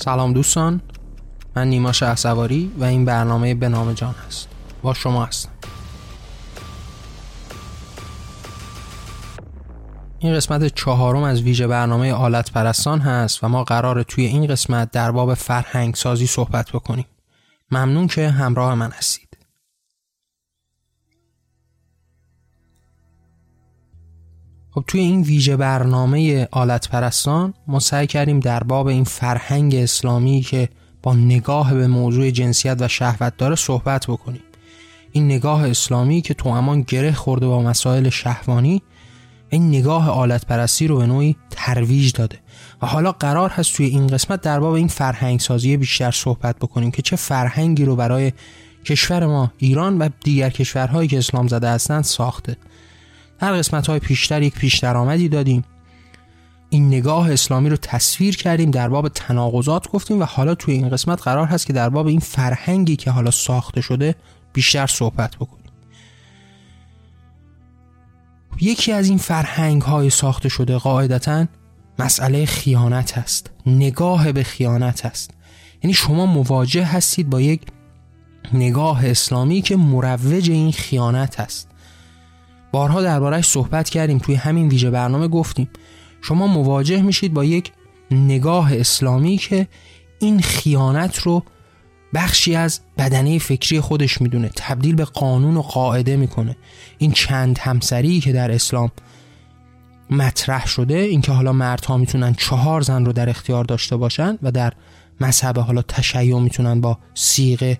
سلام دوستان من نیما شهسواری و این برنامه به نام جان است با شما هستم. این قسمت چهارم از ویژه برنامه آلت پرستان هست و ما قرار توی این قسمت در باب فرهنگ سازی صحبت بکنیم. ممنون که همراه من هستید. خب توی این ویژه برنامه آلت پرستان ما سعی کردیم در باب این فرهنگ اسلامی که با نگاه به موضوع جنسیت و شهوت داره صحبت بکنیم. این نگاه اسلامی که تو امان گره خورده با مسائل شهوانی این نگاه آلت پرستی رو به نوعی ترویج داده. و حالا قرار هست توی این قسمت در باب این فرهنگ سازی بیشتر صحبت بکنیم که چه فرهنگی رو برای کشور ما ایران و دیگر کشورهایی که اسلام زده هستند ساخته. در قسمت های پیشتر یک پیش درآمدی دادیم. این نگاه اسلامی رو تصویر کردیم در باب تناقضات گفتیم و حالا توی این قسمت قرار هست که در باب این فرهنگی که حالا ساخته شده بیشتر صحبت بکنیم. یکی از این فرهنگ های ساخته شده قاعدتا مسئله خیانت هست نگاه به خیانت هست یعنی شما مواجه هستید با یک نگاه اسلامی که مروج این خیانت هست بارها دربارهش صحبت کردیم توی همین ویژه برنامه گفتیم. شما مواجه میشید با یک نگاه اسلامی که این خیانت رو بخشی از بدنه فکری خودش می‌دونه تبدیل به قانون و قاعده می‌کنه. این چند همسری که در اسلام مطرح شده اینکه حالا مردها می‌تونن چهار زن رو در اختیار داشته باشن و در مذهب حالا تشیع می‌تونن با سیغه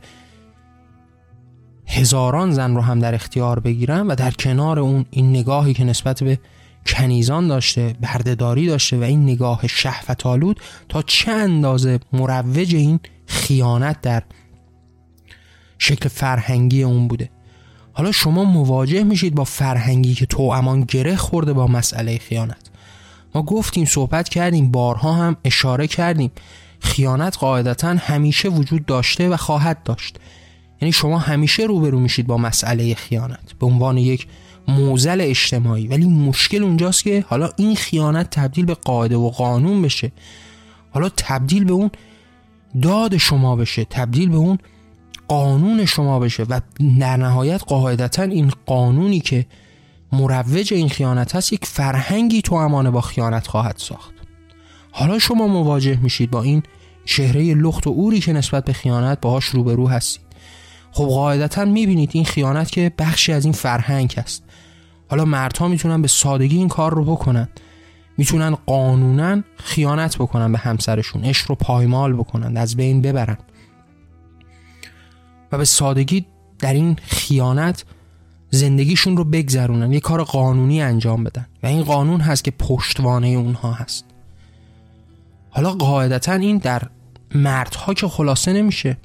هزاران زن رو هم در اختیار بگیرن و در کنار اون این نگاهی که نسبت به کنیزان داشته بردهداری داشته و این نگاه شهوت آلود تا چه اندازه مروج این خیانت در شکل فرهنگی اون بوده. حالا شما مواجه میشید با فرهنگی که تو امان گره خورده با مسئله خیانت. ما گفتیم صحبت کردیم بارها هم اشاره کردیم. خیانت قاعدتا همیشه وجود داشته و خواهد داشت. یعنی شما همیشه روبرو میشید با مسئله خیانت به عنوان یک موزل اجتماعی. ولی مشکل اونجاست که حالا این خیانت تبدیل به قاعده و قانون بشه. حالا تبدیل به اون داد شما بشه تبدیل به اون قانون شما بشه و در نهایت قاعدتا این قانونی که مروج این خیانت هست یک فرهنگی تو امانه با خیانت خواهد ساخت. حالا شما مواجه میشید با این چهره لخت و اوری که نسبت به خیانت باهاش روبرو هستید خب قاعدتا می‌بینید این خیانت که بخشی از این فرهنگ هست. حالا مردها می‌تونن به سادگی این کار رو بکنن. می‌تونن قانونا خیانت بکنن به همسرشون عشق رو پایمال بکنن از بین ببرن. و به سادگی در این خیانت زندگیشون رو بگذرونن یه کار قانونی انجام بدن. و این قانون هست که پشتوانه اونها هست. حالا قاعدتا این در مردها که خلاصه نمیشه.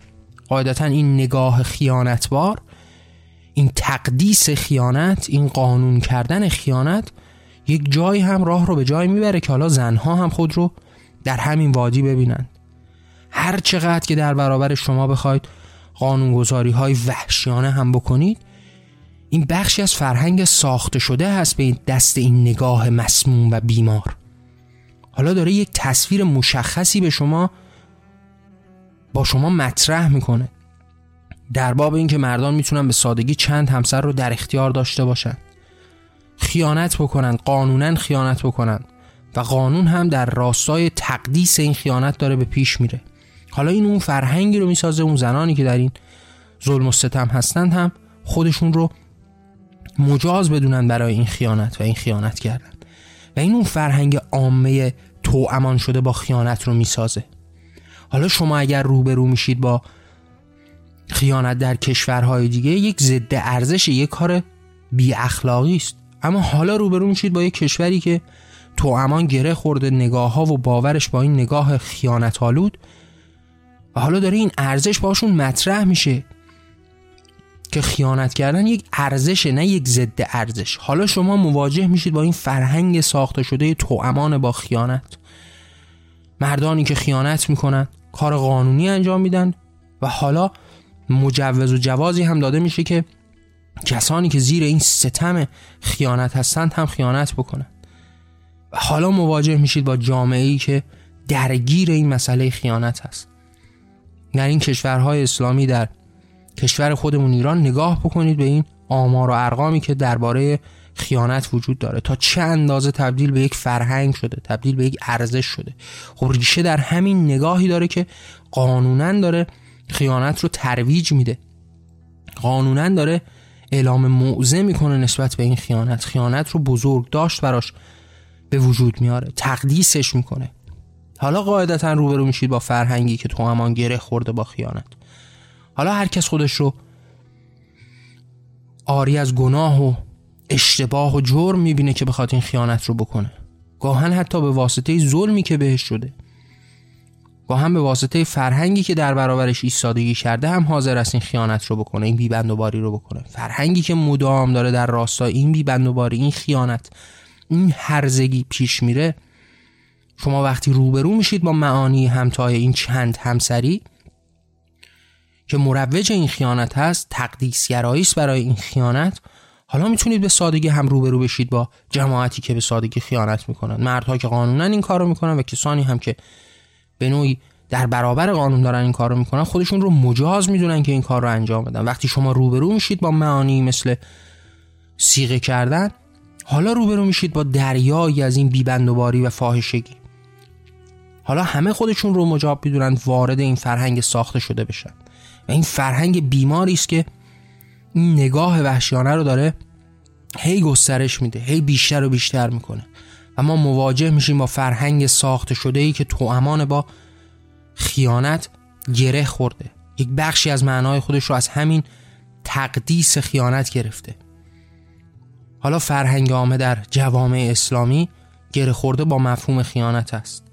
قاعدتا این نگاه خیانتبار این تقدیس خیانت این قانون کردن خیانت یک جایی هم راه رو به جای می‌بره که حالا زنها هم خود رو در همین وادی ببینند هر چقدر که در برابر شما بخواید قانونگذاری های وحشیانه هم بکنید این بخشی از فرهنگ ساخته شده هست به دست این نگاه مسموم و بیمار. حالا داره یک تصویر مشخصی به شما با شما مطرح می‌کنه. در باب اینکه مردان می‌تونن به سادگی چند همسر رو در اختیار داشته باشن. خیانت بکنن قانونا خیانت بکنن و قانون هم در راستای تقدیس این خیانت داره به پیش میره. حالا این اون فرهنگی رو می‌سازه اون زنانی که در این ظلم و ستم هستند هم خودشون رو مجاز بدونن برای این خیانت و این خیانت کردن. و این اون فرهنگ عامه تو امان شده با خیانت رو می‌سازه. حالا شما اگر روبرو میشید با خیانت در کشورهای دیگه یک ضد ارزش یک کار بی اخلاقی است. اما حالا روبرو میشید با یک کشوری که تو امان گره خورده نگاه ها و باورش با این نگاه خیانت آلود و حالا داره این ارزش باشون مطرح میشه که خیانت کردن یک ارزشه نه یک ضد ارزش. حالا شما مواجه میشید با این فرهنگ ساخته شده تو امان با خیانت. مردانی که خیانت می‌کنن. کار قانونی انجام میدن و حالا مجوز و جوازی هم داده میشه که کسانی که زیر این ستم خیانت هستند هم خیانت بکنن. و حالا مواجه میشید با جامعه ای که درگیر این مسئله خیانت هست. در این کشورهای اسلامی در کشور خودمون ایران نگاه بکنید به این آمار و ارقامی که درباره خیانت وجود داره تا چه اندازه تبدیل به یک فرهنگ شده تبدیل به یک ارزش شده. خب ریشه در همین نگاهی داره که قانونا داره خیانت رو ترویج میده. قانونا داره اعلام موعظه می‌کنه نسبت به این خیانت. خیانت رو بزرگ داشت براش به وجود میاره تقدیسش می‌کنه. حالا قاعدتا روبرو میشید با فرهنگی که تو همان گره خورده با خیانت. حالا هر کس خودش رو آری از گناه و اشتباه و جرم می‌بینه که بخواد این خیانت رو بکنه. گاهن حتی به واسطه ظلمی که بهش شده. گاهن به واسطه فرهنگی که در برابرش ایستادگی کرده هم حاضر است این خیانت رو بکنه این بیبند و باری رو بکنه. فرهنگی که مدام داره در راستای این بیبند و باری این خیانت این هرزگی پیش میره شما وقتی روبرو میشید با معانی همتای این چند همسری که مروج این خیانت هست تقدیسگرایی است برای این خیانت حالا می‌تونید به سادگی هم روبرو بشید با جماعتی که به سادگی خیانت می‌کنن. مردها که قانونا این کارو می‌کنن و کسانی هم که به نوعی در برابر قانون دارن این کارو می‌کنن خودشون رو مجاز می‌دونن که این کار رو انجام بدن. وقتی شما روبرو میشید با معانی مثل سیغه کردن حالا روبرو میشید با دریایی از این بیبندوباری و فاحشگی. حالا همه خودشون رو مجاب می‌دونن وارد این فرهنگ ساخته شده بشن. و این فرهنگ بیماری است که این نگاه وحشیانه رو داره هی گسترش میده هی بیشتر و بیشتر می‌کنه. و ما مواجه میشیم با فرهنگ ساخته شده ای که تو امان با خیانت گره خورده. یک بخشی از معنای خودش رو از همین تقدیس خیانت گرفته. حالا فرهنگ عامه در جوامع اسلامی گره خورده با مفهوم خیانت است.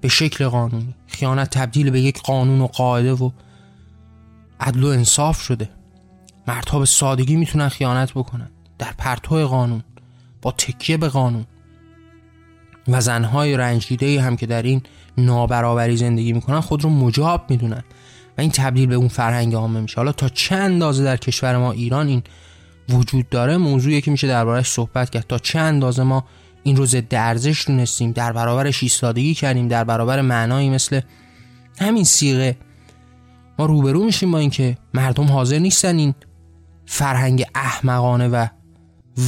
به شکل قانونی. خیانت تبدیل به یک قانون و قاعده و عدل و انصاف شده. مردها به سادگی می‌تونن خیانت بکنن. در پرتو قانون با تکیه به قانون. و زنهای رنجیده هم که در این نابرابری زندگی می‌کنن خود رو مجاب می‌دونن. و این تبدیل به اون فرهنگ عامه میشه. حالا تا چه اندازه در کشور ما ایران این وجود داره؟ موضوعی که میشه دربارش صحبت کرد. تا چه اندازه ما این رو ضد ارزش دونستیم در برابرش ایستادگی کردیم در برابر معنایی مثل همین سیغه. ما روبرو میشیم با اینکه مردم حاضر نیستن این فرهنگ احمقانه و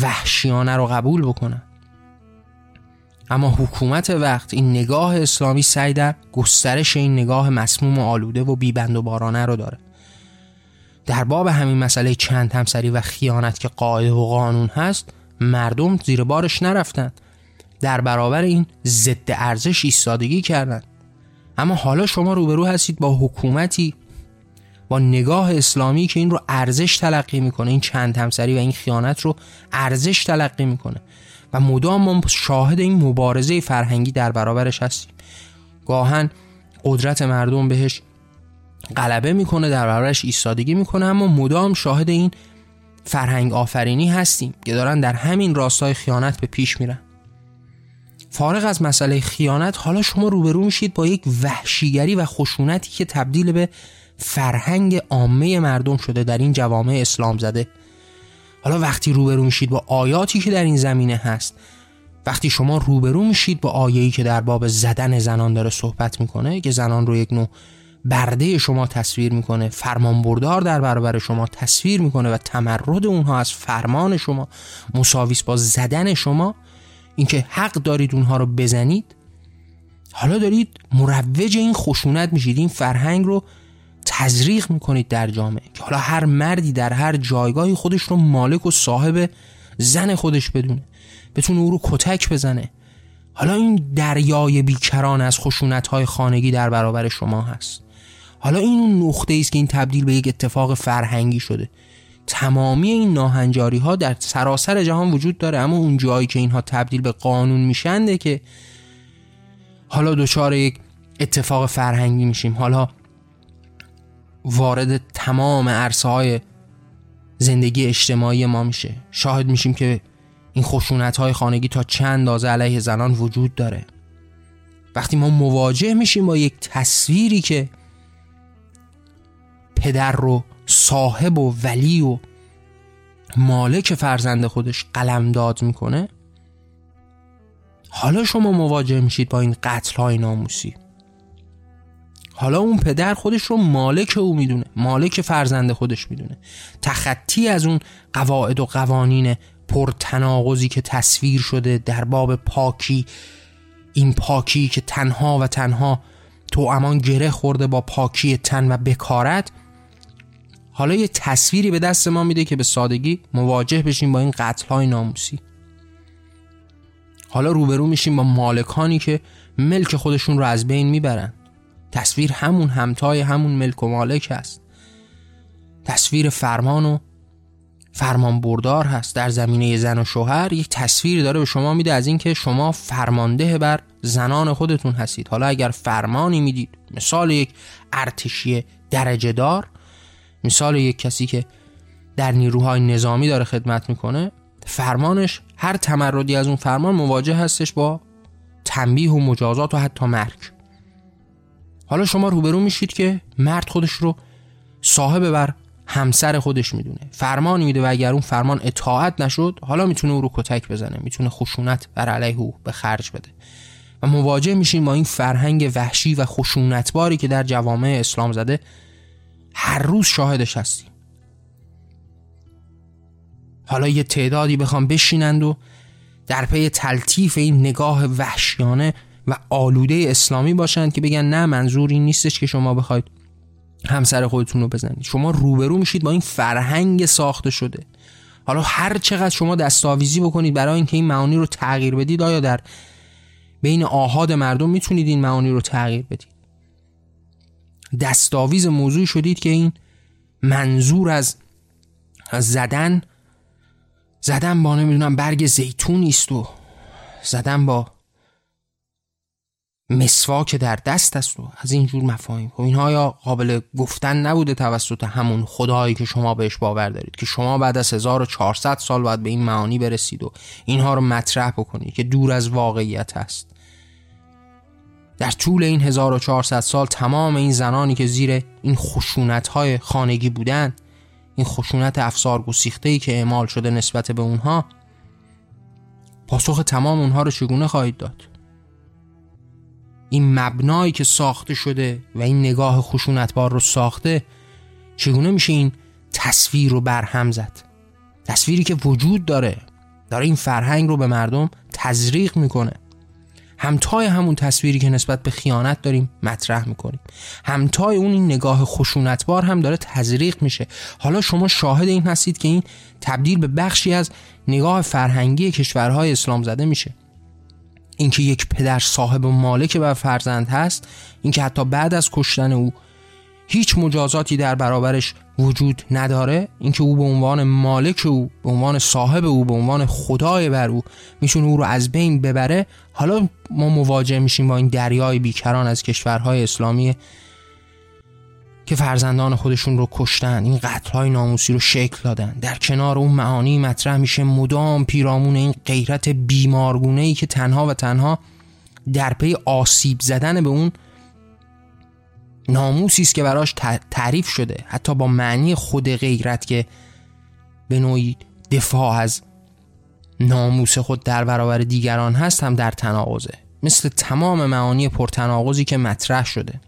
وحشیانه رو قبول بکنن. اما حکومت وقت این نگاه اسلامی سعی در گسترش این نگاه مسموم و آلوده و بیبند و بارانه رو داره. در باب همین مسئله چند همسری و خیانت که قاعده و قانون هست مردم زیر بارش نرفتن. در برابر این ضد ارزش ایستادگی کردند اما حالا شما روبرو هستید با حکومتی با نگاه اسلامی که این رو ارزش تلقی می‌کنه این چند همسری و این خیانت رو ارزش تلقی می‌کنه. و مدام ما شاهد این مبارزه فرهنگی در برابرش هستیم. گاهن قدرت مردم بهش غلبه می‌کنه در برابرش ایستادگی می‌کنه اما مدام شاهد این فرهنگ آفرینی هستیم که دارن در همین راستای خیانت به پیش میرن. فارغ از مسئله خیانت حالا شما روبرو میشید با یک وحشیگری و خشونتی که تبدیل به فرهنگ عامه مردم شده در این جوامع اسلام زده. حالا وقتی روبرو میشید با آیاتی که در این زمینه هست وقتی شما روبرو میشید با آیه‌ای که در باب زدن زنان داره صحبت می‌کنه که زنان رو یک نوع برده شما تصویر می‌کنه فرمانبردار در برابر شما تصویر می‌کنه و تمرد اونها از فرمان شما مساویس با زدن شما اینکه حق دارید اونها رو بزنید حالا دارید مروج این خشونت میشید این فرهنگ رو تزریق می‌کنید در جامعه که حالا هر مردی در هر جایگاهی خودش رو مالک و صاحب زن خودش بدونه بتونه او رو کتک بزنه. حالا این دریای بیکران از خشونت های خانگی در برابر شما هست. حالا این اون نقطه است که این تبدیل به یک اتفاق فرهنگی شده. تمامی این ناهنجاری ها در سراسر جهان وجود داره اما اون جایی که اینها تبدیل به قانون میشنده که حالا دچار یک اتفاق فرهنگی میشیم. حالا وارد تمام عرصه های زندگی اجتماعی ما میشه. شاهد میشیم که این خشونت های خانگی تا چند اندازه علیه زنان وجود داره. وقتی ما مواجه میشیم با یک تصویری که پدر رو صاحب و ولی و مالک فرزند خودش قلمداد می‌کنه حالا شما مواجه میشید با این قتل های ناموسی. حالا اون پدر خودش رو مالک او می‌دونه مالک فرزند خودش می‌دونه. تخطی از اون قواعد و قوانین پرتناقضی که تصویر شده در باب پاکی این پاکی که تنها و تنها تو امان گره خورده با پاکی تن و بکارت حالا یه تصویری به دست ما میده که به سادگی مواجه بشیم با این قتل های ناموسی. حالا روبرو میشیم با مالکانی که ملک خودشون رو از بین می‌برن. تصویر همون همتای همون ملک و مالک هست. تصویر فرمان و فرمان بردار هست. در زمینه زن و شوهر یک تصویر داره به شما میده از اینکه شما فرمانده بر زنان خودتون هستید. حالا اگر فرمانی می‌دید مثال یک ارتشی درجه دار مثال یک کسی که در نیروهای نظامی داره خدمت می‌کنه فرمانش هر تمردی از اون فرمان مواجه هستش با تنبیه و مجازات و حتی مرگ. حالا شما روبرو میشید که مرد خودش رو صاحب بر همسر خودش می‌دونه. فرمان میده و اگر اون فرمان اطاعت نشد حالا می‌تونه او رو کتک بزنه می‌تونه خشونت بر علیه او به خرج بده. و مواجه میشیم با این فرهنگ وحشی و خشونتباری که در جوامع اسلام زده. هر روز شاهدش هستیم. حالا یه تعدادی بخوام بشینند و در پی تلطیف این نگاه وحشیانه و آلوده اسلامی باشند که بگن نه منظور این نیستش که شما بخواید همسر خودتون رو بزنید. شما روبرو میشید با این فرهنگ ساخته شده. حالا هر چقدر شما دستاویزی بکنید برای اینکه این معانی رو تغییر بدید آیا در بین آهاد مردم می‌تونید این معانی رو تغییر بدید؟ دستاویز موضوع شدید که این منظور از زدن زدن با نمی‌دونم برگ زیتون است و زدن با مسواک در دست است و از اینجور مفاهیم. خب اینها یا قابل گفتن نبوده توسط همون خدایی که شما بهش باور دارید که شما بعد از 1400 سال باید به این معانی برسید و اینها رو مطرح بکنید که دور از واقعیت هست؟ در طول این 1400 سال تمام این زنانی که زیر این خشونت های خانگی بودند این خشونت افسار گسیخته ای که اعمال شده نسبت به اونها پاسخ تمام اونها رو چگونه خواهید داد؟ این مبنایی که ساخته شده و این نگاه خشونتبار رو ساخته چگونه میشه این تصویر رو برهم زد؟ تصویری که وجود داره داره این فرهنگ رو به مردم تزریق می‌کنه. همتای همون تصویری که نسبت به خیانت داریم مطرح می‌کنیم. همتای اون این نگاه خشونتبار هم داره تزریق میشه. حالا شما شاهد این هستید که این تبدیل به بخشی از نگاه فرهنگی کشورهای اسلام زده میشه. اینکه یک پدر صاحب مالک بر فرزند هست اینکه حتی بعد از کشتن او هیچ مجازاتی در برابرش وجود نداره اینکه او به عنوان مالک او به عنوان صاحب او به عنوان خدای بر او می‌تونه او رو از بین ببره حالا ما مواجه میشیم با این دریای بیکران از کشورهای اسلامی که فرزندان خودشون رو کشتن این های ناموسی رو شکل دادن. در کنار اون معانی مطرح میشه مدام پیرامون این غیرت بیمارگونه ای که تنها و تنها در پی آسیب زدن به اون ناموسی است که براش تعریف شده. حتی با معنی خود غیرت که به نوعی دفاع از ناموس خود در برابر دیگران هست هم در تناقضه. مثل تمام معانی پرتناقضی که مطرح شده.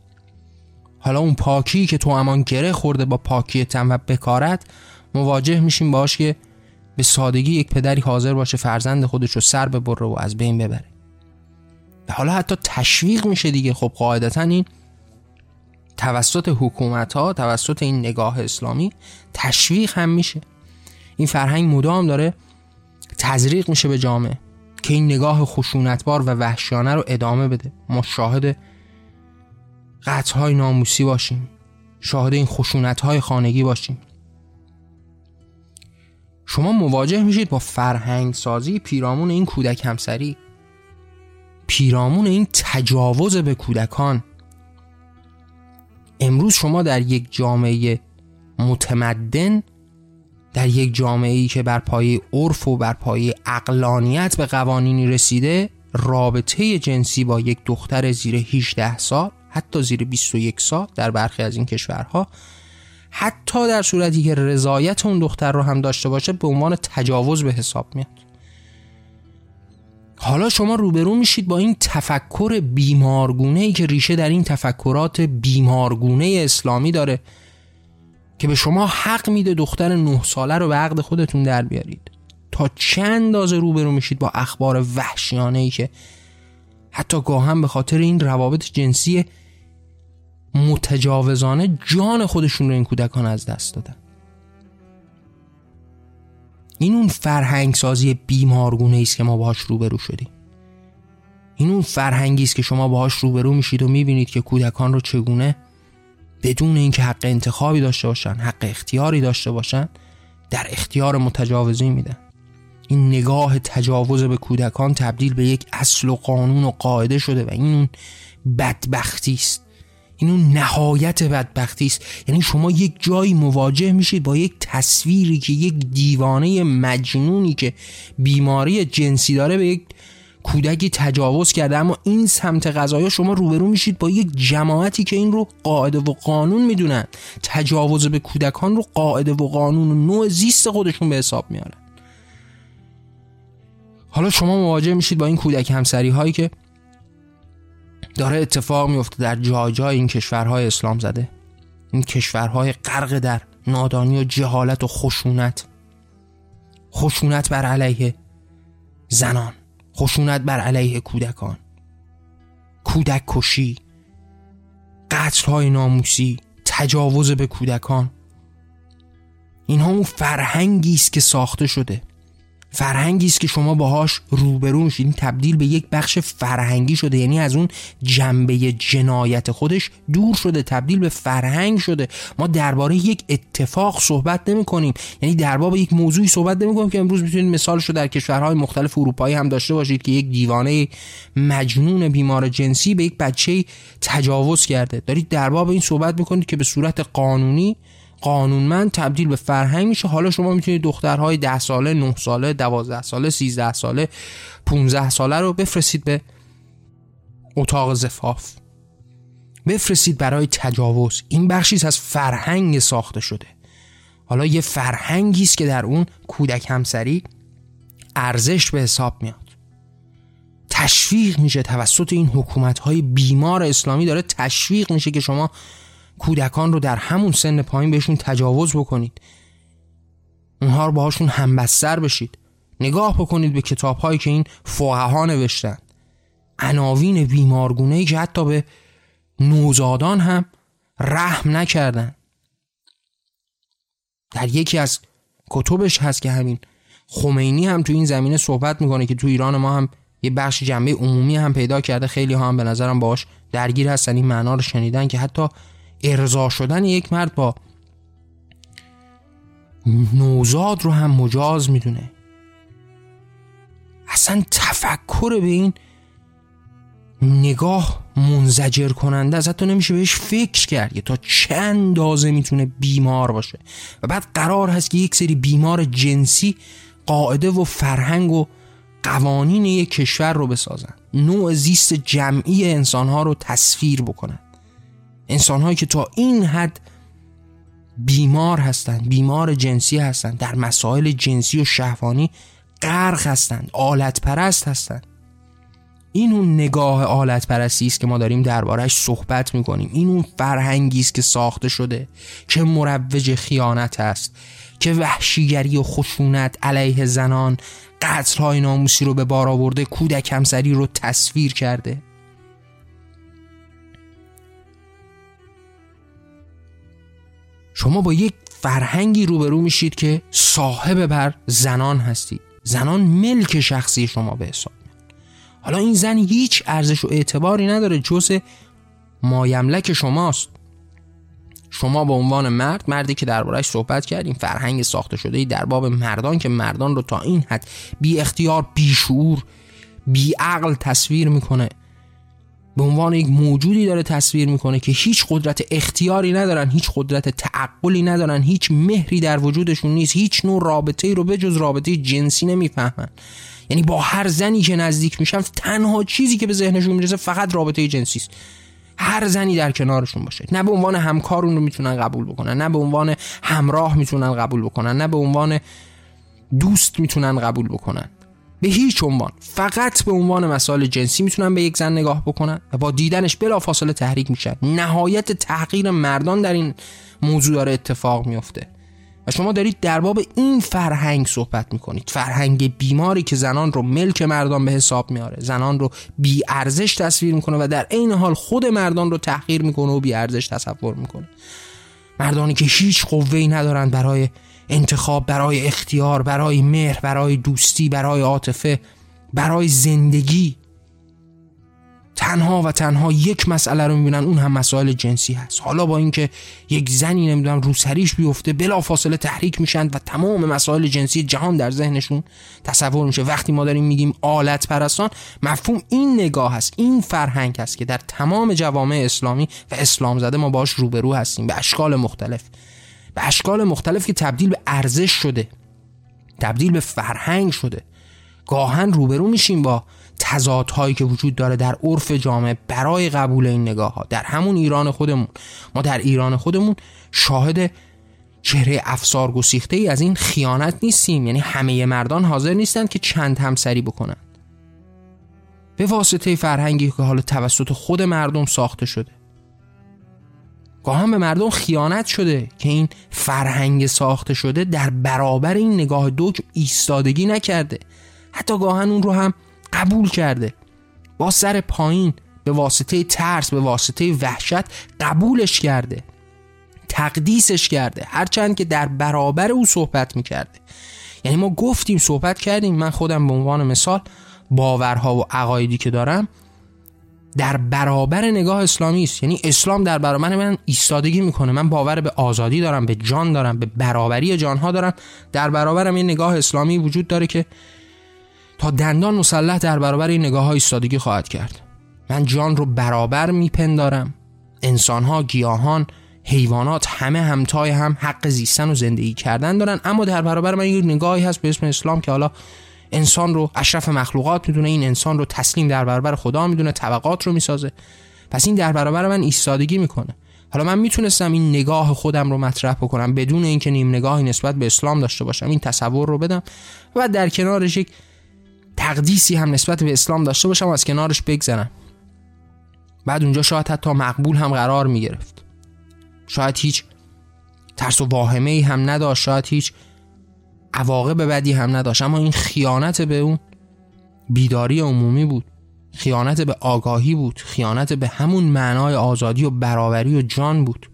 حالا اون پاکی که تو امان گره خورده با پاکی تن و بکارت مواجه میشیم باش که به سادگی یک پدری حاضر باشه فرزند خودش رو سر ببره و از بین ببره. حالا حتی تشویق میشه دیگه. خب قاعدتا این توسط حکومت ها توسط این نگاه اسلامی تشویق هم میشه. این فرهنگ مدام داره تزریق میشه به جامعه که این نگاه خشونتبار و وحشیانه رو ادامه بده. ما شاهد های ناموسی باشیم. شاهد این خشونت های خانگی باشیم. شما مواجه میشید با فرهنگ سازی پیرامون این کودک همسری. پیرامون این تجاوز به کودکان. امروز شما در یک جامعه متمدن در یک جامعه ای که بر پایه عرف و بر پایه اقلانیت به قوانینی رسیده رابطه جنسی با یک دختر زیر 18 سال. حتی زیر 21 سال در برخی از این کشورها حتی در صورتی که رضایت اون دختر رو هم داشته باشه به عنوان تجاوز به حساب میاد. حالا شما روبرو میشید با این تفکر بیمارگونه ای که ریشه در این تفکرات بیمارگونه اسلامی داره که به شما حق میده دختر نه ساله رو به عقد خودتون در بیارید. تا چند اندازه روبرو میشید با اخبار وحشیانه ای که حتی گاهم به خاطر این روابط جنسی متجاوزانه جان خودشون رو این کودکان از دست دادن. این اون فرهنگ سازی بیمارگونه است که ما باهاش روبرو شدیم. این اون فرهنگی است که شما باهاش روبرو میشید و می‌بینید که کودکان رو چگونه بدون اینکه حق انتخابی داشته باشن حق اختیاری داشته باشن در اختیار متجاوزی میدن. این نگاه تجاوز به کودکان تبدیل به یک اصل و قانون و قاعده شده و این اون بدبختی است. این اون نهایت بدبختی است. یعنی شما یک جایی مواجه میشید با یک تصویری که یک دیوانه مجنونی که بیماری جنسی داره به یک کودکی تجاوز کرده. اما این سمت قضایا شما روبرو میشید با یک جماعتی که این رو قاعده و قانون می‌دونن. تجاوز به کودکان رو قاعده و قانون و نوع زیست خودشون به حساب میارن. حالا شما مواجه میشید با این کودک همسری هایی که داره اتفاق میفته در جای جای این کشورهای اسلام زده. این کشورهای غرق در نادانی و جهالت و خشونت. خشونت بر علیه زنان. خشونت بر علیه کودکان. کودک کشی. قتل های ناموسی. تجاوز به کودکان. اینها اون فرهنگی است که ساخته شده. فرهنگی است که شما باهاش روبرو میشید. تبدیل به یک بخش فرهنگی شده. یعنی از اون جنبه جنایت خودش دور شده تبدیل به فرهنگ شده. ما درباره یک اتفاق صحبت نمی کنیم یعنی درباره یک موضوعی صحبت نمی کنیم که امروز می‌تونید مثالش رو در کشورهای مختلف اروپایی هم داشته باشید که یک دیوانه مجنون بیمار جنسی به یک بچه تجاوز کرده. دارید درباره این صحبت می‌کنید که به صورت قانونی قانونمند تبدیل به فرهنگ میشه. حالا شما می‌تونید دخترهای ده ساله 9 ساله 12 ساله 13 ساله 15 ساله رو بفرستید به اتاق زفاف. بفرستید برای تجاوز. این بخشی از فرهنگ ساخته شده. حالا یه فرهنگی است که در اون کودک همسری ارزش به حساب میاد. تشویق میشه توسط این حکومت های بیمار اسلامی داره تشویق میشه که شما کودکان رو در همون سن پایین بهشون تجاوز بکنید. اونها رو باهاشون همبستر بشید. نگاه بکنید به کتاب هایی که این فقها نوشتن. عناوین بیمارگونه ای که حتی به نوزادان هم رحم نکردن. در یکی از کتبش هست که همین خمینی هم تو این زمینه صحبت می‌کنه که تو ایران ما هم یه بخش جنبه عمومی هم پیدا کرده. خیلی ها هم به نظرم باش درگیر هستن. این معنا رو شنیدن که حتی ارضا شدن یک مرد با نوزاد رو هم مجاز می‌دونه. اصلا تفکر به این نگاه منزجر کننده از حتی نمیشه بهش فکر کرد تا چند دازه می‌تونه بیمار باشه. و بعد قرار هست که یک سری بیمار جنسی قاعده و فرهنگ و قوانین یک کشور رو بسازن. نوع زیست جمعی انسانها رو تصویر بکنن. انسان هایی که تا این حد بیمار هستند بیمار جنسی هستند در مسائل جنسی و شهوانی غرق هستند آلت پرست هستند. این اون نگاه آلت پرستی است که ما داریم دربارهش صحبت می‌کنیم. این اون فرهنگی است که ساخته شده که مروج خیانت است که وحشیگری و خشونت علیه زنان قتل های ناموسی رو به بار آورده کودک همسری رو تصویر کرده. شما با یک فرهنگی روبرو میشید که صاحب بر زنان هستید. زنان ملک شخصی شما به حساب حالا این زن هیچ ارزش و اعتباری نداره جز مایملک شماست. شما به عنوان مرد مردی که دربارهش صحبت کردیم فرهنگ ساخته شده در باب مردان که مردان رو تا این حد بی اختیار بی شعور بی عقل تصویر می‌کنه. به عنوان یک موجودی داره تصویر می‌کنه که هیچ قدرت اختیاری ندارن هیچ قدرت تعقلی ندارن هیچ مهری در وجودشون نیست هیچ نوع رابطه ای رو به جز رابطه جنسی نمی‌فهمن. یعنی با هر زنی که نزدیک میشن تنها چیزی که به ذهنشون می‌رسه فقط رابطه جنسی است هر زنی در کنارشون باشه. نه به عنوان همکار اون رو می‌تونن قبول بکنن نه به عنوان همراه می‌تونن قبول بکنن نه به عنوان دوست می‌تونن قبول بکنن. به هیچ عنوان. فقط به عنوان مسائل جنسی می‌تونن به یک زن نگاه بکنن و با دیدنش بلافاصله تحریک میشن. نهایت تحقیر مردان در این موضوع داره اتفاق میفته و شما دارید در باب این فرهنگ صحبت می‌کنید. فرهنگ بیماری که زنان رو ملک مردان به حساب میاره زنان رو بی ارزش تصویر می‌کنه و در عین حال خود مردان رو تحقیر می‌کنه و بی ارزش تصور می‌کنه. مردانی که هیچ قوه‌ای ندارند برای انتخاب برای اختیار برای مهر برای دوستی برای عاطفه برای زندگی. تنها و تنها یک مسئله رو می‌بینن اون هم مسائل جنسی هست. حالا با اینکه یک زنی نمی‌دونم روسریش بیفته بلا فاصله تحریک میشن و تمام مسائل جنسی جهان در ذهنشون تصور میشه. وقتی ما داریم میگیم آلت پرستان مفهوم این نگاه هست این فرهنگ هست که در تمام جوامع اسلامی و اسلام زده ما باش روبرو هستیم. به اشکال مختلف. به اشکال مختلف که تبدیل به ارزش شده تبدیل به فرهنگ شده. گاهن روبرو میشیم با تضادهایی که وجود داره در عرف جامعه برای قبول این نگاه ها در همون ایران خودمون. ما در ایران خودمون شاهد چهره افسار گسیخته ای از این خیانت نیستیم. یعنی همه مردان حاضر نیستند که چند همسری بکنن به واسطه فرهنگی که حالا توسط خود مردم ساخته شده. گاهن به مردم خیانت شده که این فرهنگ ساخته شده در برابر این نگاه دوک ایستادگی نکرده. حتی گاهن اون رو هم قبول کرده. با سر پایین به واسطه ترس به واسطه وحشت قبولش کرده. تقدیسش کرده. هرچند که در برابر او صحبت می‌کرده. یعنی ما گفتیم صحبت کردیم. من خودم به عنوان مثال باورها و عقایدی که دارم در برابر نگاه اسلامی است. یعنی اسلام در برابر من ایستادگی می‌کنه. من باور به آزادی دارم به جان دارم به برابری جانها دارم. در برابرم یه نگاه اسلامی وجود داره که تا دندان مسلح در برابر این نگاه های ایستادگی خواهد کرد. من جان رو برابر میپندارم. انسانها گیاهان حیوانات همه همتای هم حق زیستن و زندگی کردن دارن. اما در برابر من یه نگاهی هست به اسم اسلام که حالا انسان رو اشرف مخلوقات می‌دونه این انسان رو تسلیم در برابر خدا می‌دونه طبقات رو می‌سازه. پس این در برابر من ایستادگی می‌کنه. حالا من می‌تونستم این نگاه خودم رو مطرح بکنم بدون اینکه نیم نگاهی نسبت به اسلام داشته باشم این تصور رو بدم و در کنارش یک تقدیسی هم نسبت به اسلام داشته باشم و از کنارش بگذرم. بعد اونجا شاید حتی مقبول هم قرار می گرفت شاید هیچ ترس و واهمه ای هم نداشت شاید هیچ عواقب بدی هم نداشت. اما این خیانت به اون بیداری عمومی بود. خیانت به آگاهی بود. خیانت به همون معنای آزادی و برابری و جان بود.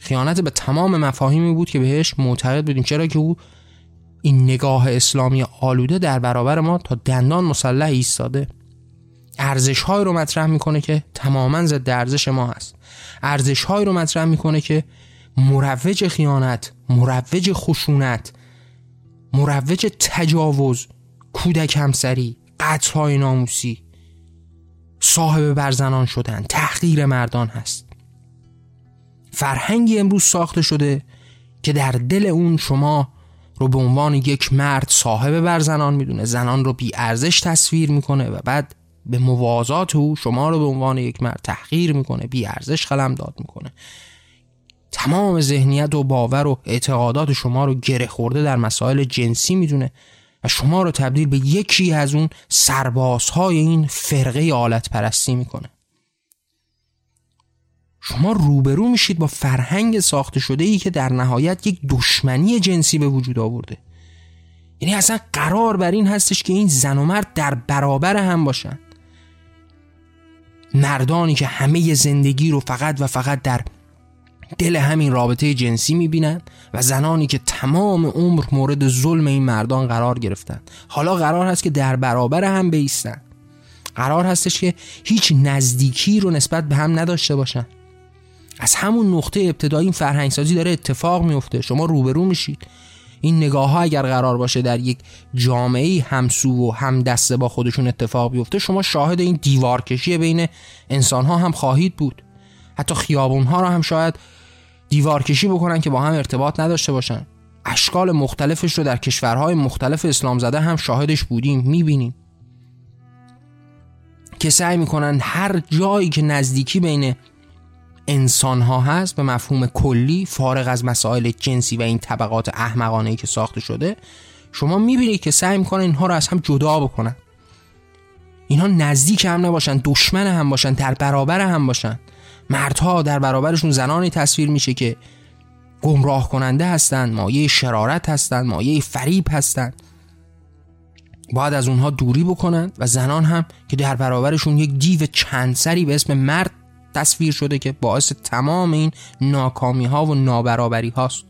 خیانت به تمام مفاهیمی بود که بهش معتقد بودیم. چرا که او این نگاه اسلامی آلوده در برابر ما تا دندان مسلح ایستاده. ارزش های رو مطرح می‌کنه که تماما ضد ارزش ما هست. ارزش های رو مطرح می‌کنه که مروج خیانت مروج خشونت مروج تجاوز کودک همسری قتل های ناموسی صاحب برزنان شدن تحقیر مردان هست. فرهنگی امروز ساخته شده که در دل اون شما رو به عنوان یک مرد صاحب بر زنان می‌دونه زنان رو بی ارزش تصویر می‌کنه و بعد به موازات او شما رو به عنوان یک مرد تحقیر می‌کنه بی ارزش قلم داد می‌کنه. تمام ذهنیت و باور و اعتقادات شما رو گره خورده در مسائل جنسی می‌دونه و شما رو تبدیل به یکی از اون سربازهای این فرقه آلت پرستی می‌کنه. شما روبرو میشید با فرهنگ ساخته شده ای که در نهایت یک دشمنی جنسی به وجود آورده. یعنی اصلا قرار بر این هستش که این زن و مرد در برابر هم باشن. مردانی که همه زندگی رو فقط و فقط در دل همین رابطه جنسی می‌بینن و زنانی که تمام عمر مورد ظلم این مردان قرار گرفتن. حالا قرار هست که در برابر هم بیستن. قرار هستش که هیچ نزدیکی رو نسبت به هم نداشته باشن. از همون نقطه ابتدایی این فرهنگسازی داره اتفاق میفته شما روبرو میشید. این نگاه ها اگر قرار باشه در یک جامعه همسو و هم دسته با خودشون اتفاق بیفته شما شاهد این دیوارکشی بین انسان ها هم خواهید بود. حتی خیابون ها رو هم شاید دیوارکشی بکنن که با هم ارتباط نداشته باشن. اشکال مختلفش رو در کشورهای مختلف اسلام زده هم شاهدش بودیم می‌بینیم. که سعی می‌کنن هر جایی که نزدیکی بین انسان ها هست به مفهوم کلی فارغ از مسائل جنسی و این طبقات احمقانه که ساخته شده شما می‌بینید که سعی می‌کنن اینها رو از هم جدا بکنن. اینها نزدیک هم نباشن دشمن هم باشن در برابر هم باشن. مردها در برابرشون زنانی تصویر میشه که گمراه کننده هستند مایه شرارت هستند مایه فریب هستند باید از اونها دوری بکنن و زنان هم که در برابرشون یک دیو چند سری به اسم مرد تصویر شده که باعث تمام این ناکامی ها و نابرابری هاست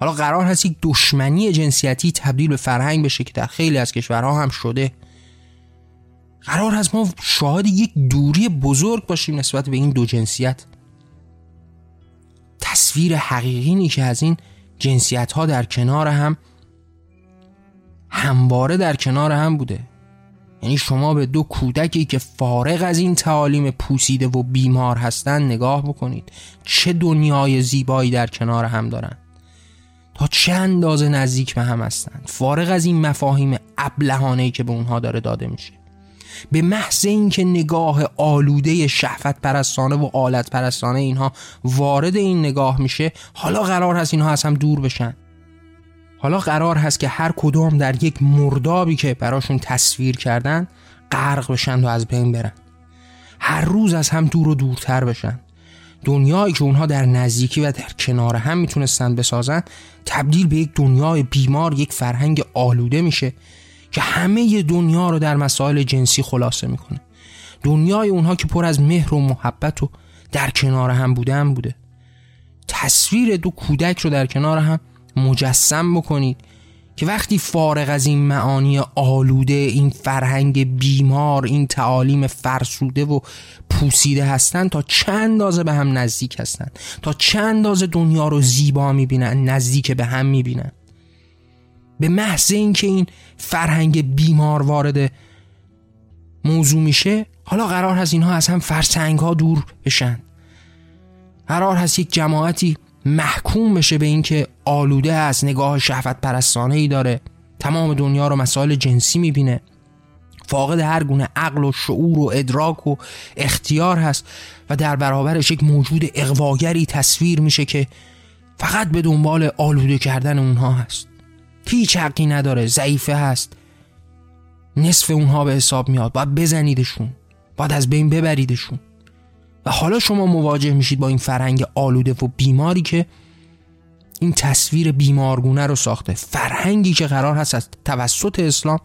حالا قرار هست یک دشمنی جنسیتی تبدیل به فرهنگ بشه که در خیلی از کشورها هم شده. قرار هست ما شاهد یک دوری بزرگ باشیم نسبت به این دو جنسیت. تصویر حقیقی که از این جنسیت ها در کنار هم همواره در کنار هم بوده. یعنی شما به دو کودکی که فارغ از این تعالیم پوسیده و بیمار هستند نگاه بکنید. چه دنیای زیبایی در کنار هم دارند تا چه اندازه نزدیک به هم هستند فارغ از این مفاهیم ابلهانه که به اونها داره داده میشه. به محض اینکه نگاه آلوده شهوت پرستانه و آلت پرستانه اینها وارد این نگاه میشه حالا قرار هست اینها از هم دور بشن. حالا قرار هست که هر کدام در یک مردابی که براشون تصویر کردن غرق بشن و از بین برن. هر روز از هم دور و دورتر بشن. دنیایی که اونها در نزدیکی و در کنار هم می‌تونستن بسازن تبدیل به یک دنیای بیمار یک فرهنگ آلوده میشه. که همه دنیا رو در مسائل جنسی خلاصه می‌کنه. دنیای اونها که پر از مهر و محبت و در کنار هم بودن بوده. تصویر دو کودک رو در کنار هم مجسم بکنید که وقتی فارغ از این معانی آلوده این فرهنگ بیمار این تعالیم فرسوده و پوسیده هستند تا چند اندازه به هم نزدیک هستند تا چند اندازه دنیا رو زیبا می‌بینن نزدیک به هم می‌بینن؟ به محض اینکه این فرهنگ بیمار وارد موضوع میشه حالا قرار هست اینها از هم فرسنگ ها دور بشن. قرار هست یک جماعتی محکوم بشه به اینکه آلوده است نگاه شهوت پرستانه ای داره تمام دنیا رو مسائل جنسی می‌بینه. فاقد هر گونه عقل و شعور و ادراک و اختیار هست و در برابرش یک موجود اقواگری تصویر میشه که فقط به دنبال آلوده کردن اونها هست. هیچ حقی نداره ضعیفه هست. نصف اونها به حساب میاد باید بزنیدشون باید از بین ببریدشون. و حالا شما مواجه میشید با این فرهنگ آلوده و بیماری که این تصویر بیمارگونه رو ساخته. فرهنگی که قرار هست از توسط اسلام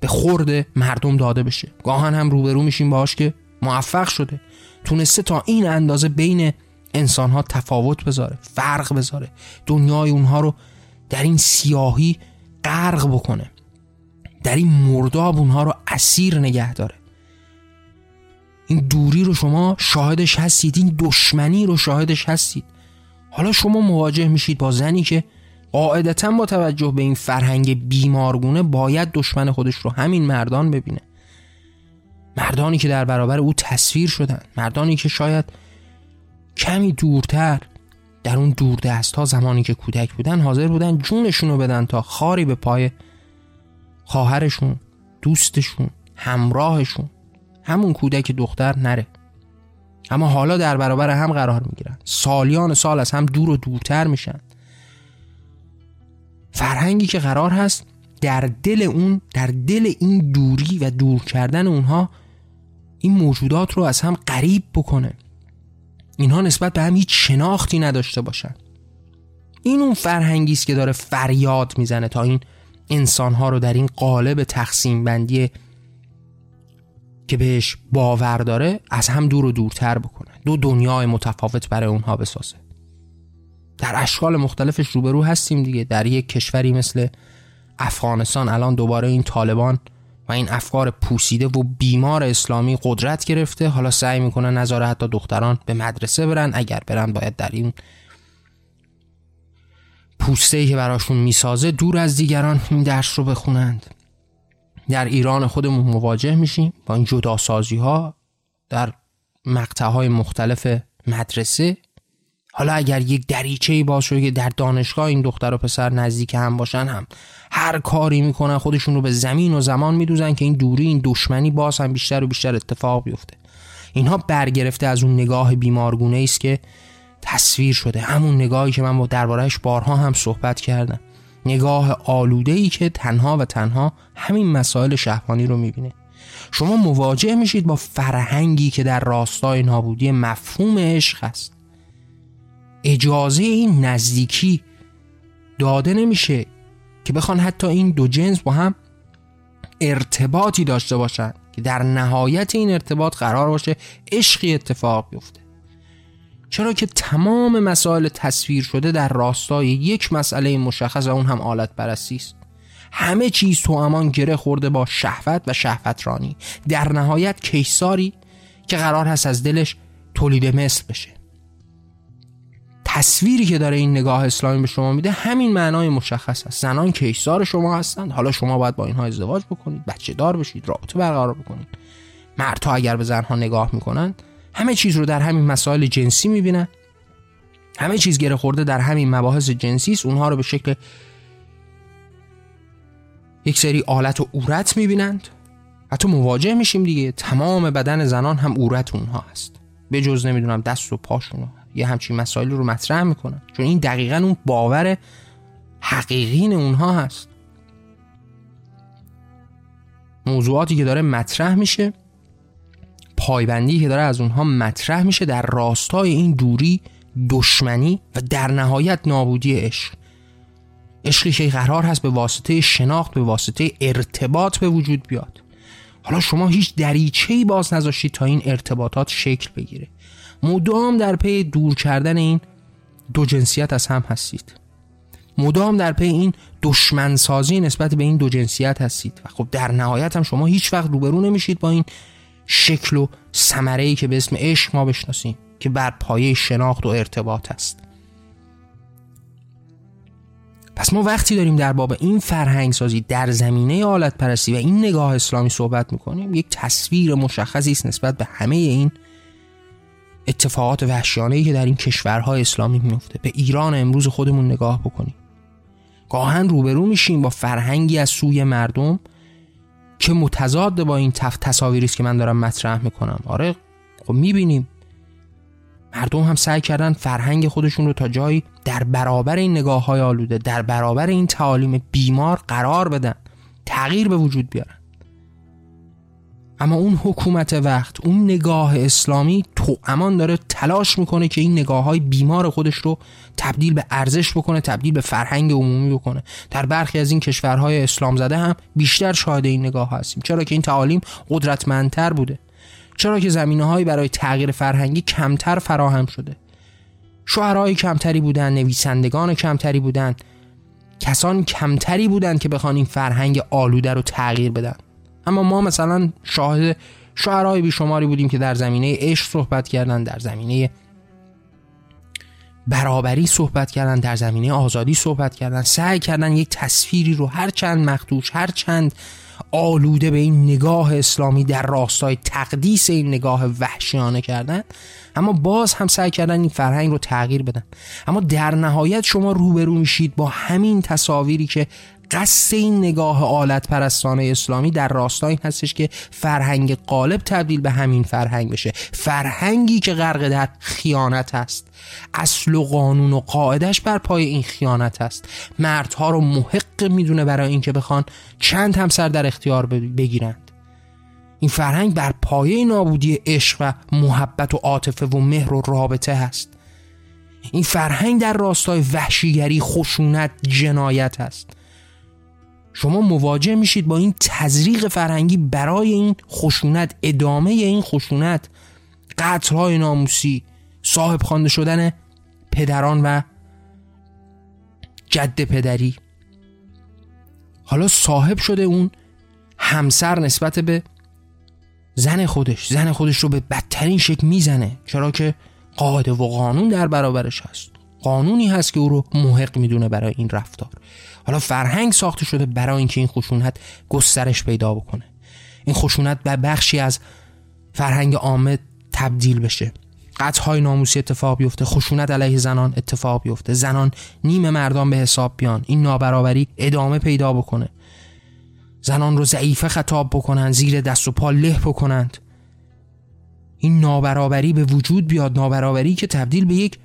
به خورد مردم داده بشه. گاهن هم روبرو میشیم باش که موفق شده. تونسته تا این اندازه بین انسان ها تفاوت بذاره فرق بذاره. دنیای اونها رو در این سیاهی غرق بکنه. در این مرداب اونها رو اسیر نگه داره. این دوری رو شما شاهدش هستید این دشمنی رو شاهدش هستید. حالا شما مواجه میشید با زنی که قاعدتا با توجه به این فرهنگ بیمارگونه باید دشمن خودش رو همین مردان ببینه. مردانی که در برابر او تصویر شدن مردانی که شاید کمی دورتر در اون دست ها زمانی که کودک بودن حاضر بودن جونشون رو بدن تا خاری به پای خواهرشون دوستشون همراهشون. همون کودک دختر نره. اما حالا در برابر هم قرار می‌گیرن. سالیان سال از هم دور و دورتر میشن. فرهنگی که قرار هست در دل اون در دل این دوری و دور کردن اونها این موجودات رو از هم قریب بکنه. اینها نسبت به هم هیچ شناختی نداشته باشن. این اون فرهنگی است که داره فریاد می‌زنه تا این انسانها رو در این قالب تقسیم بندی که بهش باور داره از هم دور و دورتر بکنه. دو دنیای متفاوت برای اونها بسازه. در اشکال مختلفش روبرو هستیم دیگه. در یک کشوری مثل افغانستان الان دوباره این طالبان و این افکار پوسیده و بیمار اسلامی قدرت گرفته. حالا سعی می‌کنن نظاره حتی دختران به مدرسه برن. اگر برن باید در این پوسته که براشون می‌سازه دور از دیگران این درس رو بخونند. در ایران خودمون مواجه میشیم با این جداسازی ها در مقطع های مختلف مدرسه. حالا اگر یک دریچه باز شده که در دانشگاه این دختر و پسر نزدیک هم باشن هم هر کاری می‌کنن خودشون رو به زمین و زمان میدوزن که این دوری این دشمنی باز هم بیشتر و بیشتر اتفاق بیفته. اینها برگرفته از اون نگاه بیمارگونه است که تصویر شده. همون نگاهی که من با دربارهش بارها هم صحبت کردم. نگاه آلوده ای که تنها و تنها همین مسائل شهوانی رو می‌بینه. شما مواجه میشید با فرهنگی که در راستای نابودی مفهوم عشق هست. اجازه این نزدیکی داده نمیشه که بخوان حتی این دو جنس با هم ارتباطی داشته باشن که در نهایت این ارتباط قرار باشه عشقی اتفاق بیفته. چرا که تمام مسائل تصویر شده در راستای یک مسئله مشخص و اون هم آلت برستی است. همه چیز تو امان گره خورده با شهوت و شهوت رانی در نهایت کیساری که قرار هست از دلش تولید مثل بشه. تصویری که داره این نگاه اسلامی به شما میده همین معنای مشخص است. زنان کیسار شما هستند. حالا شما باید با اینها ازدواج بکنید. بچه دار بشید. رابطه برقرار بکنید. مردها اگر به زنها نگاه می‌کنند همه چیز رو در همین مسائل جنسی می‌بینن همه چیز گره خورده در همین مباحث جنسی است. اونها رو به شکل یک سری آلت و اورت می‌بینند. حتی مواجه میشیم دیگه. تمام بدن زنان هم اورت اونها هست به جز نمی‌دونم دست و پاشون یه همچین مسائل رو مطرح می‌کنن. چون این دقیقا اون باور حقیقین اونها هست. موضوعاتی که داره مطرح میشه پایبندی که داره از اونها مطرح میشه در راستای این دوری دشمنی و در نهایت نابودی عشق. عشقی که قرار هست به واسطه شناخت به واسطه ارتباط به وجود بیاد. حالا شما هیچ دریچه‌ای باز نذاشتید تا این ارتباطات شکل بگیره. مدام در پی دور کردن این دو جنسیت از هم هستید. مدام در پی این دشمنسازی نسبت به این دو جنسیت هستید. و خب در نهایت هم شما هیچ وقت روبرو نمیشید با این شکل و ثمره که به اسم عشق ما بشناسیم که بر پایه شناخت و ارتباط است. پس ما وقتی داریم در باب این فرهنگ سازی در زمینه آلت پرستی و این نگاه اسلامی صحبت می‌کنیم یک تصویر مشخصی است نسبت به همه این اتفاقات وحشیانه که در این کشورهای اسلامی میفته به ایران امروز خودمون نگاه بکنیم. گاهن روبرو میشیم با فرهنگی از سوی مردم که متضاد با این تف تصاویری است که من دارم مطرح می‌کنم. آره خب می‌بینیم. مردم هم سعی کردن فرهنگ خودشون رو تا جایی در برابر این نگاه های آلوده در برابر این تعالیم بیمار قرار بدن. تغییر به وجود بیارن. اما اون حکومت وقت اون نگاه اسلامی تو امان داره تلاش می‌کنه که این نگاه های بیمار خودش رو تبدیل به ارزش بکنه تبدیل به فرهنگ عمومی بکنه. در برخی از این کشورهای اسلام زده هم بیشتر شاهد این نگاه هستیم. چرا که این تعالیم قدرتمندتر بوده. چرا که زمینه هایی برای تغییر فرهنگی کمتر فراهم شده. شعرهای کمتری بودن نویسندگان کمتری بودن. کسان کمتری بودن که بخوان این فرهنگ آلوده رو تغییر بدن. اما ما مثلا شاهد شعرهای بیشماری بودیم که در زمینه عشق صحبت کردن در زمینه برابری صحبت کردن در زمینه آزادی صحبت کردن سعی کردن یک تصویری رو هر چند مخدوش هر چند آلوده به این نگاه اسلامی در راستای تقدیس این نگاه وحشیانه کردن اما باز هم سعی کردن این فرهنگ رو تغییر بدن. اما در نهایت شما روبرو میشید با همین تصاویری که قصد این نگاه آلت پرستانه اسلامی در راستای این هستش که فرهنگ قالب تبدیل به همین فرهنگ بشه. فرهنگی که غرق در خیانت است. اصل و قانون و قاعدش بر پای این خیانت است. مردها رو محق می‌دونه برای اینکه بخوان چند همسر در اختیار بگیرند. این فرهنگ بر پایه نابودی عشق و محبت و عاطفه و مهر و رابطه هست. این فرهنگ در راستای وحشیگری خشونت جنایت است شما مواجه میشید با این تزریق فرهنگی برای این خشونت ادامه این خشونت. قطرهای ناموسی صاحب خوانده شدن پدران و جد پدری. حالا صاحب شده اون همسر نسبت به زن خودش. زن خودش رو به بدترین شکل می‌زنه. چرا که قاعده و قانون در برابرش هست. قانونی هست که او رو محق می‌دونه برای این رفتار. حالا فرهنگ ساخته شده برای اینکه این خشونت گسترش پیدا بکنه. این خشونت به بخشی از فرهنگ عامه تبدیل بشه. های ناموسی اتفاق بیفته خشونت علیه زنان اتفاق بیفته. زنان نیم مردان به حساب بیان. این نابرابری ادامه پیدا بکنه. زنان رو ضعیفه خطاب بکنن زیر دست و پا له بکنند. این نابرابری به وجود بیاد نابرابری که تبدیل به یک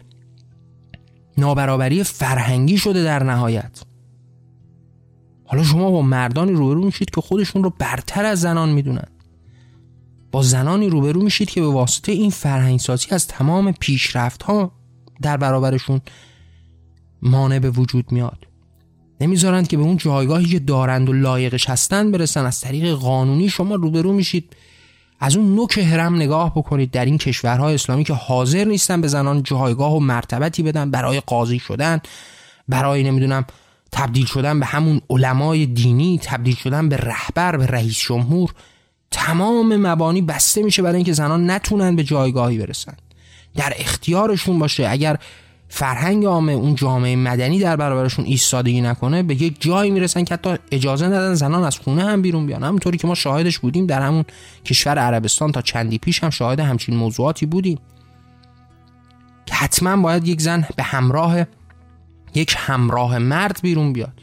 نابرابری فرهنگی شده در نهایت. حالا شما با مردانی روبرو میشید که خودشون رو برتر از زنان می‌دونن. با زنانی روبرو میشید که به واسطه این فرهنگسازی از تمام پیشرفت ها در برابرشون مانع به وجود میاد. نمی‌ذارند که به اون جایگاهی که دارند و لایقش هستند برسن. از طریق قانونی شما روبرو میشید. از اون نوک هرم نگاه بکنید. در این کشورهای اسلامی که حاضر نیستن به زنان جایگاه و مرتبتی بدن. برای قاضی شدن. برای نمی‌دونم تبدیل شدن به همون علمای دینی تبدیل شدن به رهبر به رئیس جمهور تمام مبانی بسته میشه برای اینکه زنان نتونن به جایگاهی برسن. در اختیارشون باشه. اگر فرهنگ عامه اون جامعه مدنی در برابرشون ایستادگی نکنه به یک جایی می‌رسن که حتی اجازه ندن زنان از خونه هم بیرون بیان. همونطوری که ما شاهدش بودیم در همون کشور عربستان تا چندی پیش هم شاهد همچین موضوعاتی بودیم. که حتما باید یک زن به همراه یک همراه مرد بیرون بیاد.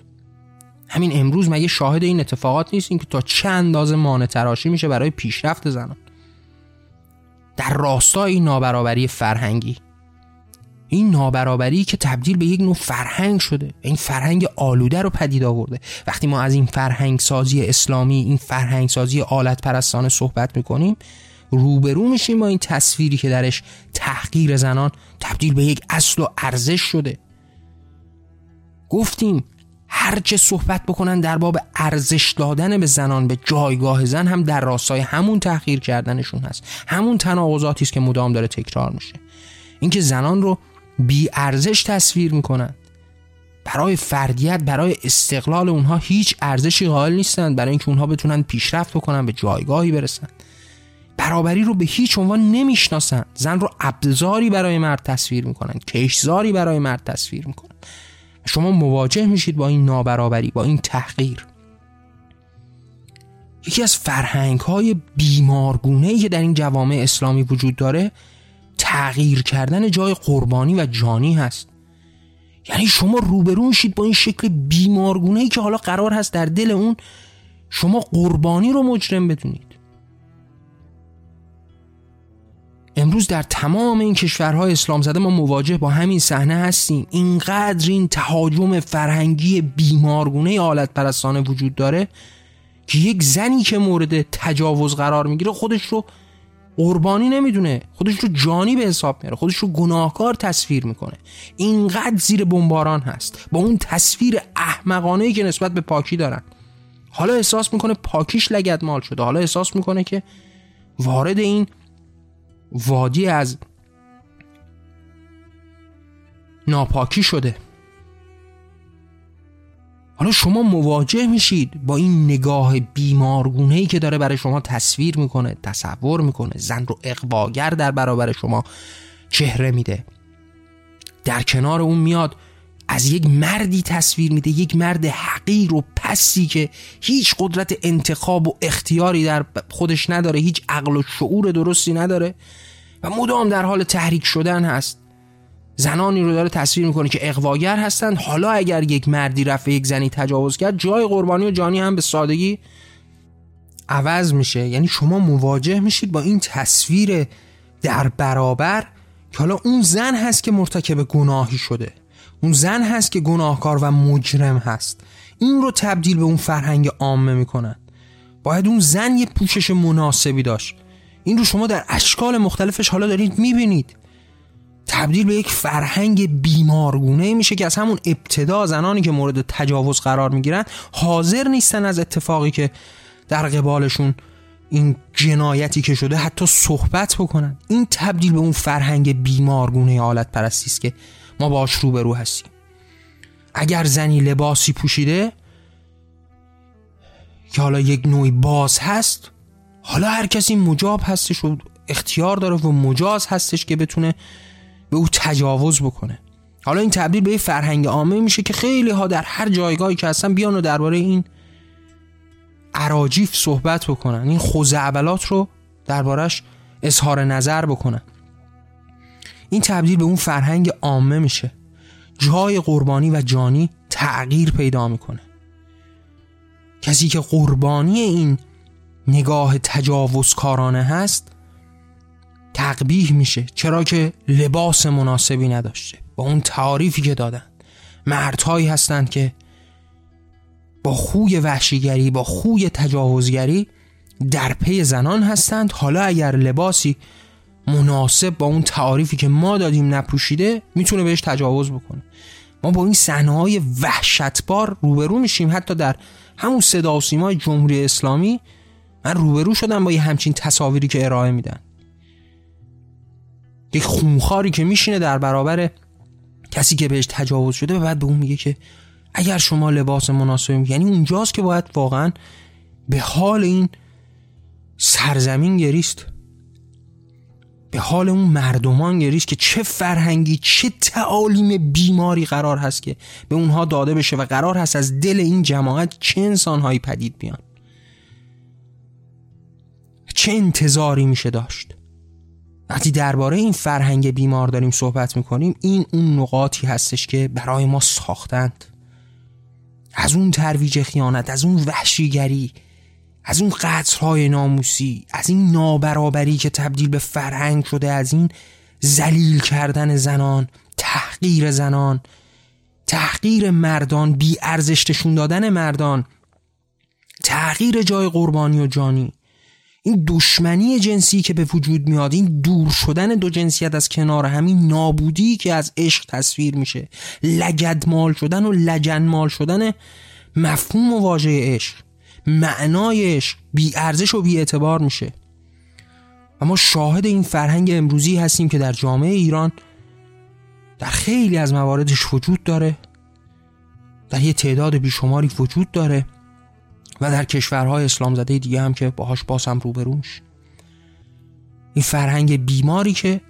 همین امروز مگه شاهد این اتفاقات نیستیم که تا چه اندازه مانع تراشی میشه برای پیشرفت زنان؟ در راستای این نابرابری فرهنگی. این نابرابری که تبدیل به یک نوع فرهنگ شده. این فرهنگ آلوده رو پدید آورده. وقتی ما از این فرهنگ سازی اسلامی این فرهنگ سازی آلت پرستانه صحبت می‌کنیم روبرو میشیم با این تصویری که درش تحقیر زنان تبدیل به یک اصل و ارزش شده. گفتیم هرچه صحبت بکنن در باب ارزش دادن به زنان به جایگاه زن هم در راستای همون تحقیر کردنشون هست. همون تناقضاتی است که مدام داره تکرار میشه. اینکه زنان رو بی ارزش تصویر می‌کنن. برای فردیت برای استقلال اونها هیچ ارزشی قائل نیستند برای اینکه اونها بتونن پیشرفت بکنن به جایگاهی برسن. برابری رو به هیچ عنوان نمی‌شناسن. زن رو ابزاری برای مرد تصویر می‌کنن. کشزاری برای مرد تصویر می‌کنن. شما مواجه میشید با این نابرابری با این تحقیر. یکی از فرهنگ های بیمارگونه که در این جوامع اسلامی وجود داره تغییر کردن جای قربانی و جانی هست. یعنی شما روبرو میشید با این شکل بیمارگونه ای که حالا قرار هست در دل اون شما قربانی رو مجرم بدونید. امروز در تمام این کشورهای اسلام زده ما مواجه با همین صحنه هستیم. اینقدر این تهاجم فرهنگی بیمارگونه آلت پرستانه وجود داره که یک زنی که مورد تجاوز قرار می‌گیره خودش رو قربانی نمی‌دونه خودش رو جانی به حساب میاره خودش رو گناهکار تصویر می‌کنه. اینقدر زیر بمباران هست. با اون تصویر احمقانه که نسبت به پاکی دارن. حالا احساس می‌کنه پاکیش لگد مال شده. حالا احساس می‌کنه که وارد این وادی از ناپاکی شده. حالا شما مواجه میشید با این نگاه بیمارگونه که داره برای شما تصویر می‌کنه تصور می‌کنه زن رو اقواگر در برابر شما چهره میده. در کنار اون میاد از یک مردی تصویر میده یک مرد حقیر و پسی که هیچ قدرت انتخاب و اختیاری در خودش نداره هیچ عقل و شعور درستی نداره و مدام در حال تحریک شدن هست. زنانی رو داره تصویر می‌کنه که اقواگر هستند. حالا اگر یک مردی رفت یک زنی تجاوز کرد جای قربانی و جانی هم به سادگی عوض میشه. یعنی شما مواجه میشید با این تصویر در برابر که حالا اون زن هست که مرتکب گناهی شده. اون زن هست که گناهکار و مجرم هست. این رو تبدیل به اون فرهنگ عامه می‌کنن. باید اون زن یه پوشش مناسبی داشت. این رو شما در اشکال مختلفش حالا دارید می‌بینید. تبدیل به یک فرهنگ بیمارگونه میشه که از همون ابتدا زنانی که مورد تجاوز قرار می‌گیرن حاضر نیستن از اتفاقی که در قبالشون این جنایتی که شده حتی صحبت بکنن. این تبدیل به اون فرهنگ بیمارگونه حالت پرستی است که ما باش روبرو هستیم. اگر زنی لباسی پوشیده که حالا یک نوعی باز هست حالا هر کسی مجاب هستش و اختیار داره و مجاز هستش که بتونه به او تجاوز بکنه. حالا این تبدیل به فرهنگ عامه میشه که خیلی ها در هر جایگاهی که هستن بیان و درباره این عراجیف صحبت بکنن. این خوزعبلات رو دربارش اظهار نظر بکنن. این تبدیل به اون فرهنگ عامه میشه. جای قربانی و جانی تغییر پیدا می‌کنه. کسی که قربانی این نگاه تجاوزکارانه هست تقبیح میشه چرا که لباس مناسبی نداشته. با اون تعاریفی که دادن. مردهایی هستند که با خوی وحشیگری با خوی تجاوزگری در پی زنان هستند. حالا اگر لباسی مناسب با اون تعاریفی که ما دادیم نپوشیده می‌تونه بهش تجاوز بکنه. ما با این صحنه های وحشتبار روبرو میشیم. حتی در همون صدا و سیمای جمهوری اسلامی من روبرو شدم با یه همچین تصاویری که ارائه میدن. یک خونخاری که میشینه در برابر کسی که بهش تجاوز شده و بعد به اون میگه که اگر شما لباس مناسب یعنی اونجاست که باید واقعا به حال این سرزمین گریست. حال اون مردمان گریست که چه فرهنگی چه تعالیم بیماری قرار هست که به اونها داده بشه و قرار هست از دل این جماعت چه انسانهایی پدید بیان. چه انتظاری میشه داشت. وقتی درباره این فرهنگ بیمار داریم صحبت می‌کنیم این اون نقاطی هستش که برای ما ساختند. از اون ترویج خیانت از اون وحشیگری از اون قطرهای ناموسی از این نابرابری که تبدیل به فرهنگ شده از این زلیل کردن زنان تحقیر زنان تحقیر مردان بی ارزشتشون دادن مردان تغییر جای قربانی و جانی. این دشمنی جنسی که به وجود میاد این دور شدن دو جنسیت از کنار همین نابودی که از عشق تصویر میشه. لگدمال شدن و لجنمال شدن مفهوم و واژه عشق. معنای عشق بی ارزش و بی اعتبار میشه. و ما شاهد این فرهنگ امروزی هستیم که در جامعه ایران در خیلی از مواردش وجود داره در یه تعداد بیشماری وجود داره و در کشورهای اسلام زده دیگه هم که باهاش باز هم روبروش این فرهنگ بیماری که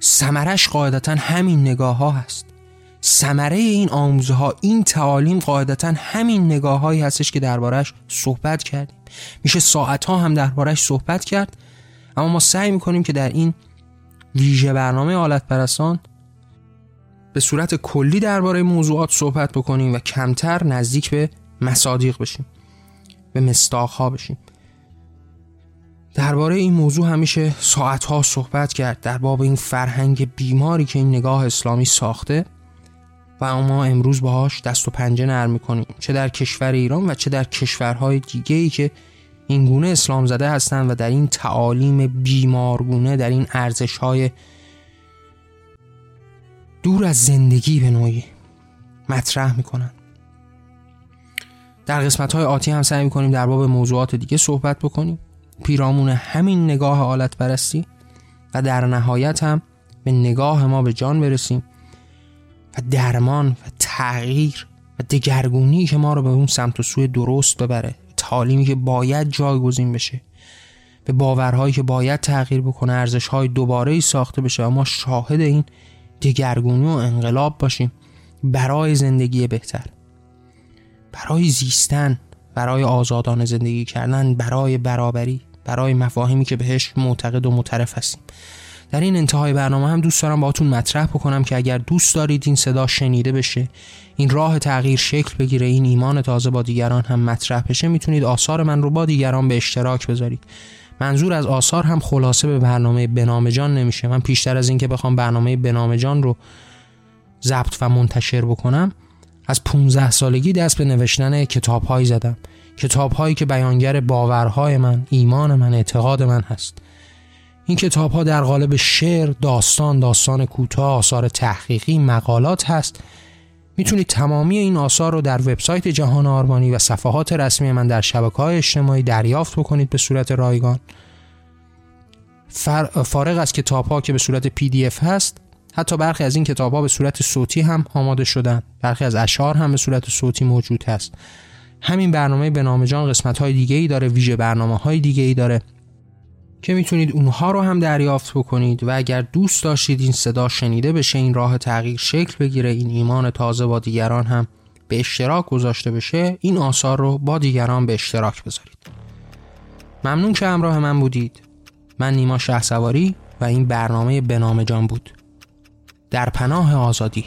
سمرش قاعدتا همین نگاه ها هست. سمره این آموزه ها این تعالیم قاعدتا همین نگاه هایی هستش که دربارش صحبت کردیم. میشه ساعت ها هم دربارش صحبت کرد. اما ما سعی می‌کنیم که در این ویژه برنامه آلت پرستان به صورت کلی درباره موضوعات صحبت بکنیم و کمتر نزدیک به مصادیق بشیم به مستاق ها بشیم. درباره این موضوع همیشه ساعت ها صحبت کرد در باب این فرهنگ بیماری که این نگاه اسلامی ساخته. و ما امروز باهاش دست و پنجه نرم می‌کنیم. چه در کشور ایران و چه در کشورهای دیگه ای که این گونه اسلام زده هستند و در این تعالیم بیمارگونه در این ارزش های دور از زندگی به نوعی مطرح می‌کنن. در قسمت های آتی هم سعی می‌کنیم در باب موضوعات دیگه صحبت بکنیم. پیرامون همین نگاه آلت برستی و در نهایت هم به نگاه ما به جان برسیم. و درمان و تغییر و دگرگونی که ما رو به اون سمت و سوی درست ببره. تعالیمی که باید جایگزین بشه. به باورهایی که باید تغییر بکنه ارزشهای دوباره ای ساخته بشه و ما شاهد این دگرگونی و انقلاب باشیم. برای زندگی بهتر. برای زیستن برای آزادان زندگی کردن برای برابری برای مفاهیمی که بهش معتقد و مترف هستیم. در این انتهای برنامه هم دوست دارم باهاتون مطرح بکنم که اگر دوست دارید این صدا شنیده بشه این راه تغییر شکل بگیره این ایمان تازه با دیگران هم مطرح بشه می‌تونید آثار من رو با دیگران به اشتراک بذارید. منظور از آثار هم خلاصه به برنامه بنام جان نمیشه. من پیشتر از اینکه بخوام برنامه بنام جان رو ضبط و منتشر بکنم از 15 سالگی دست به نوشتن کتاب هایی زدم. کتاب هایی که بیانگر باورهای من ایمان من اعتقاد من هست. این کتاب ها در قالب شعر، داستان، داستان کوتاه، آثار تحقیقی، مقالات هست. می‌تونید تمامی این آثار رو در وبسایت جهان آرمانی و صفحات رسمی من در شبکه های اجتماعی دریافت بکنید به صورت رایگان. فارغ از کتاب ها که به صورت پی دی اف هست حتی برخی از این کتاب ها به صورت صوتی هم آماده شدن. برخی از اشعار هم به صورت صوتی موجود هست. همین برنامه به نام جان قسمت های دیگه ای داره ویژه برنامه های دیگه ای داره. که می‌تونید اونها رو هم دریافت بکنید و اگر دوست داشتید این صدا شنیده بشه این راه تغییر شکل بگیره این ایمان تازه با دیگران هم به اشتراک گذاشته بشه این آثار رو با دیگران به اشتراک بذارید. ممنون که همراه من بودید. من نیما شه سواری و این برنامه به نام جان بود. در پناه آزادی.